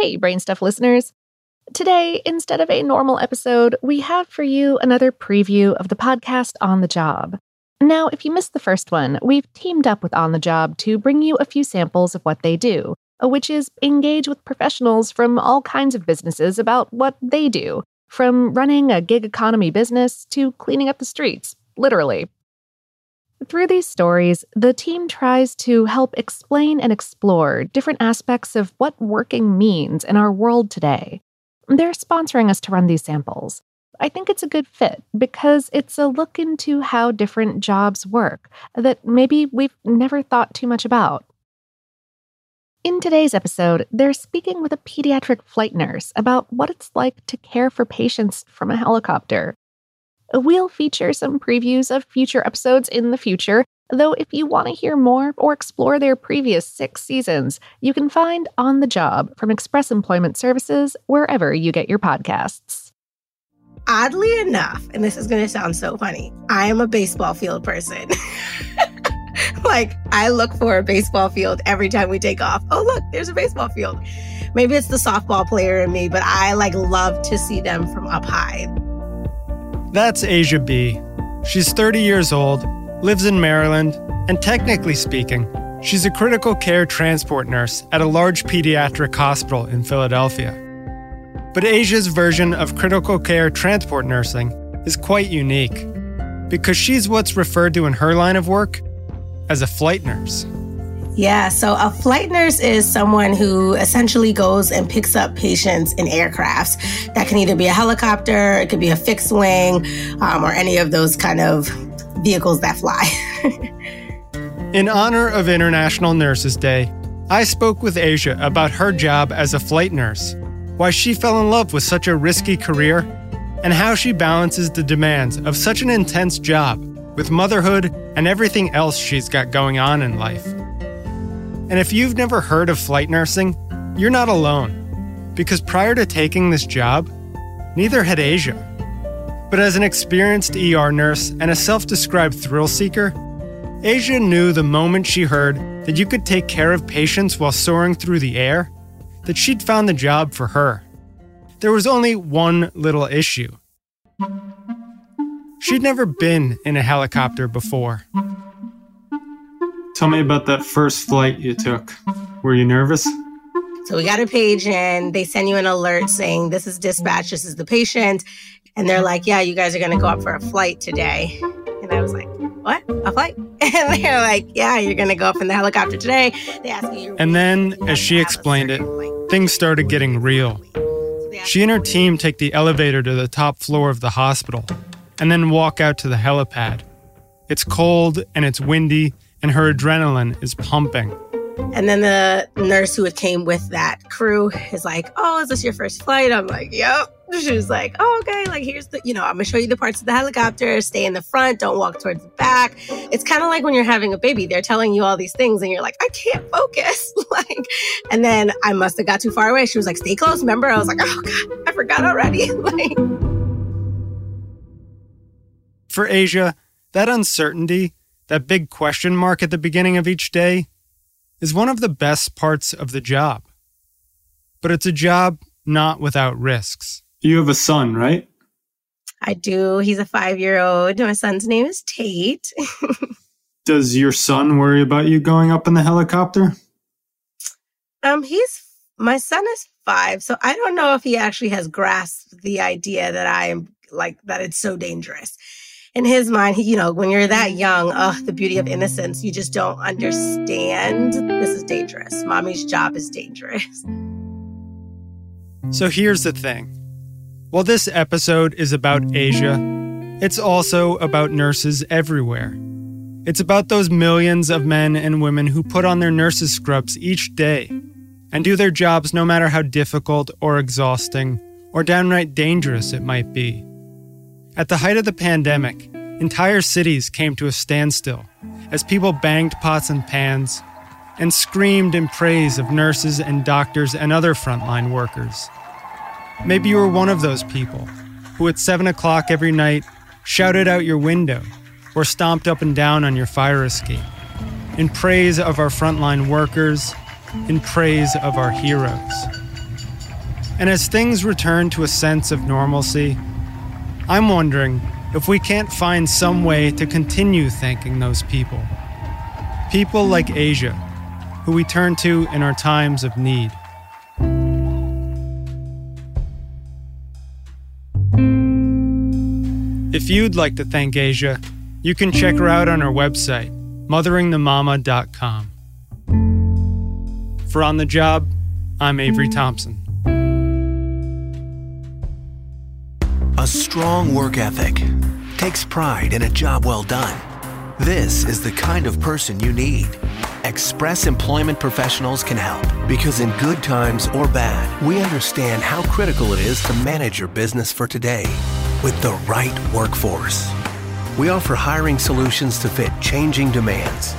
Hey, Brainstuff listeners. Today, instead of a normal episode, we have for you another preview of the podcast On the Job. Now, if you missed the first one, we've teamed up with On the Job to bring you a few samples of what they do, uh, which is engage with professionals from all kinds of businesses about what they do, from running a gig economy business to cleaning up the streets, literally. Through these stories, the team tries to help explain and explore different aspects of what working means in our world today. They're sponsoring us to run these samples. I think it's a good fit because it's a look into how different jobs work that maybe we've never thought too much about. In today's episode, they're speaking with a pediatric flight nurse about what it's like to care for patients from a helicopter. We'll feature some previews of future episodes in the future, though if you want to hear more or explore their previous six seasons, you can find On the Job from Express Employment Services wherever you get your podcasts. Oddly enough, and this is going to sound so funny, I am a baseball field person. like, I look for a baseball field every time we take off. Oh, look, there's a baseball field. Maybe it's the softball player in me, but I like love to see them from up high. That's Aysia B. She's 30 years old, lives in Maryland, and technically speaking, she's a critical care transport nurse at a large pediatric hospital in Philadelphia. But Aysia's version of critical care transport nursing is quite unique because she's what's referred to in her line of work as a flight nurse. Yeah, so a flight nurse is someone who essentially goes and picks up patients in aircrafts. That can either be a helicopter, it could be a fixed wing, um, or any of those kind of vehicles that fly. in honor of International Nurses Day, I spoke with Aysia about her job as a flight nurse, why she fell in love with such a risky career, and how she balances the demands of such an intense job with motherhood and everything else she's got going on in life. And if you've never heard of flight nursing, you're not alone. Because prior to taking this job, neither had Aysia. But as an experienced ER nurse and a self described thrill seeker, Aysia knew the moment she heard that you could take care of patients while soaring through the air, that she'd found the job for her. There was only one little issue. She'd never been in a helicopter before. Tell me about that first flight you took. Were you nervous? So we got a page in, they send you an alert saying, This is dispatch, this is the patient. And they're like, Yeah, you guys are going to go up for a flight today. And I was like, What? A flight? And they're like, Yeah, you're going to go up in the helicopter today. They ask you. And then, as she explained it, things started getting real. She and her team take the elevator to the top floor of the hospital and then walk out to the helipad. It's cold and it's windy and her adrenaline is pumping. And then the nurse who came with that crew is like, Oh, is this your first flight? I'm like, Yep. She was like, Oh, okay. Like, here's the, you know, I'm gonna show you the parts of the helicopter. Stay in the front. Don't walk towards the back. It's kind of like when you're having a baby. They're telling you all these things and you're like, I can't focus. like, and then I must have got too far away. She was like, Stay close. Remember? I was like, Oh, God, I forgot already. like, for Aysia, that uncertainty that big question mark at the beginning of each day, is one of the best parts of the job. But it's a job not without risks. You have a son, right? I do. He's a five year old. My son's name is Tate. Does your son worry about you going up in the helicopter? Um, he's my son is five, so I don't know if he actually has grasped the idea that I am like that it's so dangerous in his mind, he, you know, when you're that mm-hmm. young, oh, the beauty of innocence, you just don't understand this is dangerous. Mommy's job is dangerous. So here's the thing. While this episode is about Aysia, it's also about nurses everywhere. It's about those millions of men and women who put on their nurses' scrubs each day and do their jobs no matter how difficult or exhausting or downright dangerous it might be. At the height of the pandemic, entire cities came to a standstill as people banged pots and pans and screamed in praise of nurses and doctors and other frontline workers. Maybe you were one of those people who, at 7 o'clock every night, shouted out your window or stomped up and down on your fire escape in praise of our frontline workers, in praise of our heroes. And as things return to a sense of normalcy, I'm wondering if we can't find some way to continue thanking those people. People like Aysia, who we turn to in our times of need. If you'd like to thank Aysia, you can check her out on her website, motheringthemama.com. For On the Job, I'm Avery Thompson. Strong work ethic takes pride in a job well done. This is the kind of person you need. Express Employment Professionals can help because, in good times or bad, we understand how critical it is to manage your business for today with the right workforce. We offer hiring solutions to fit changing demands.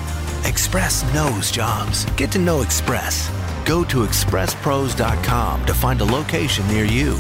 Express knows jobs. Get to know Express. Go to expresspros.com to find a location near you.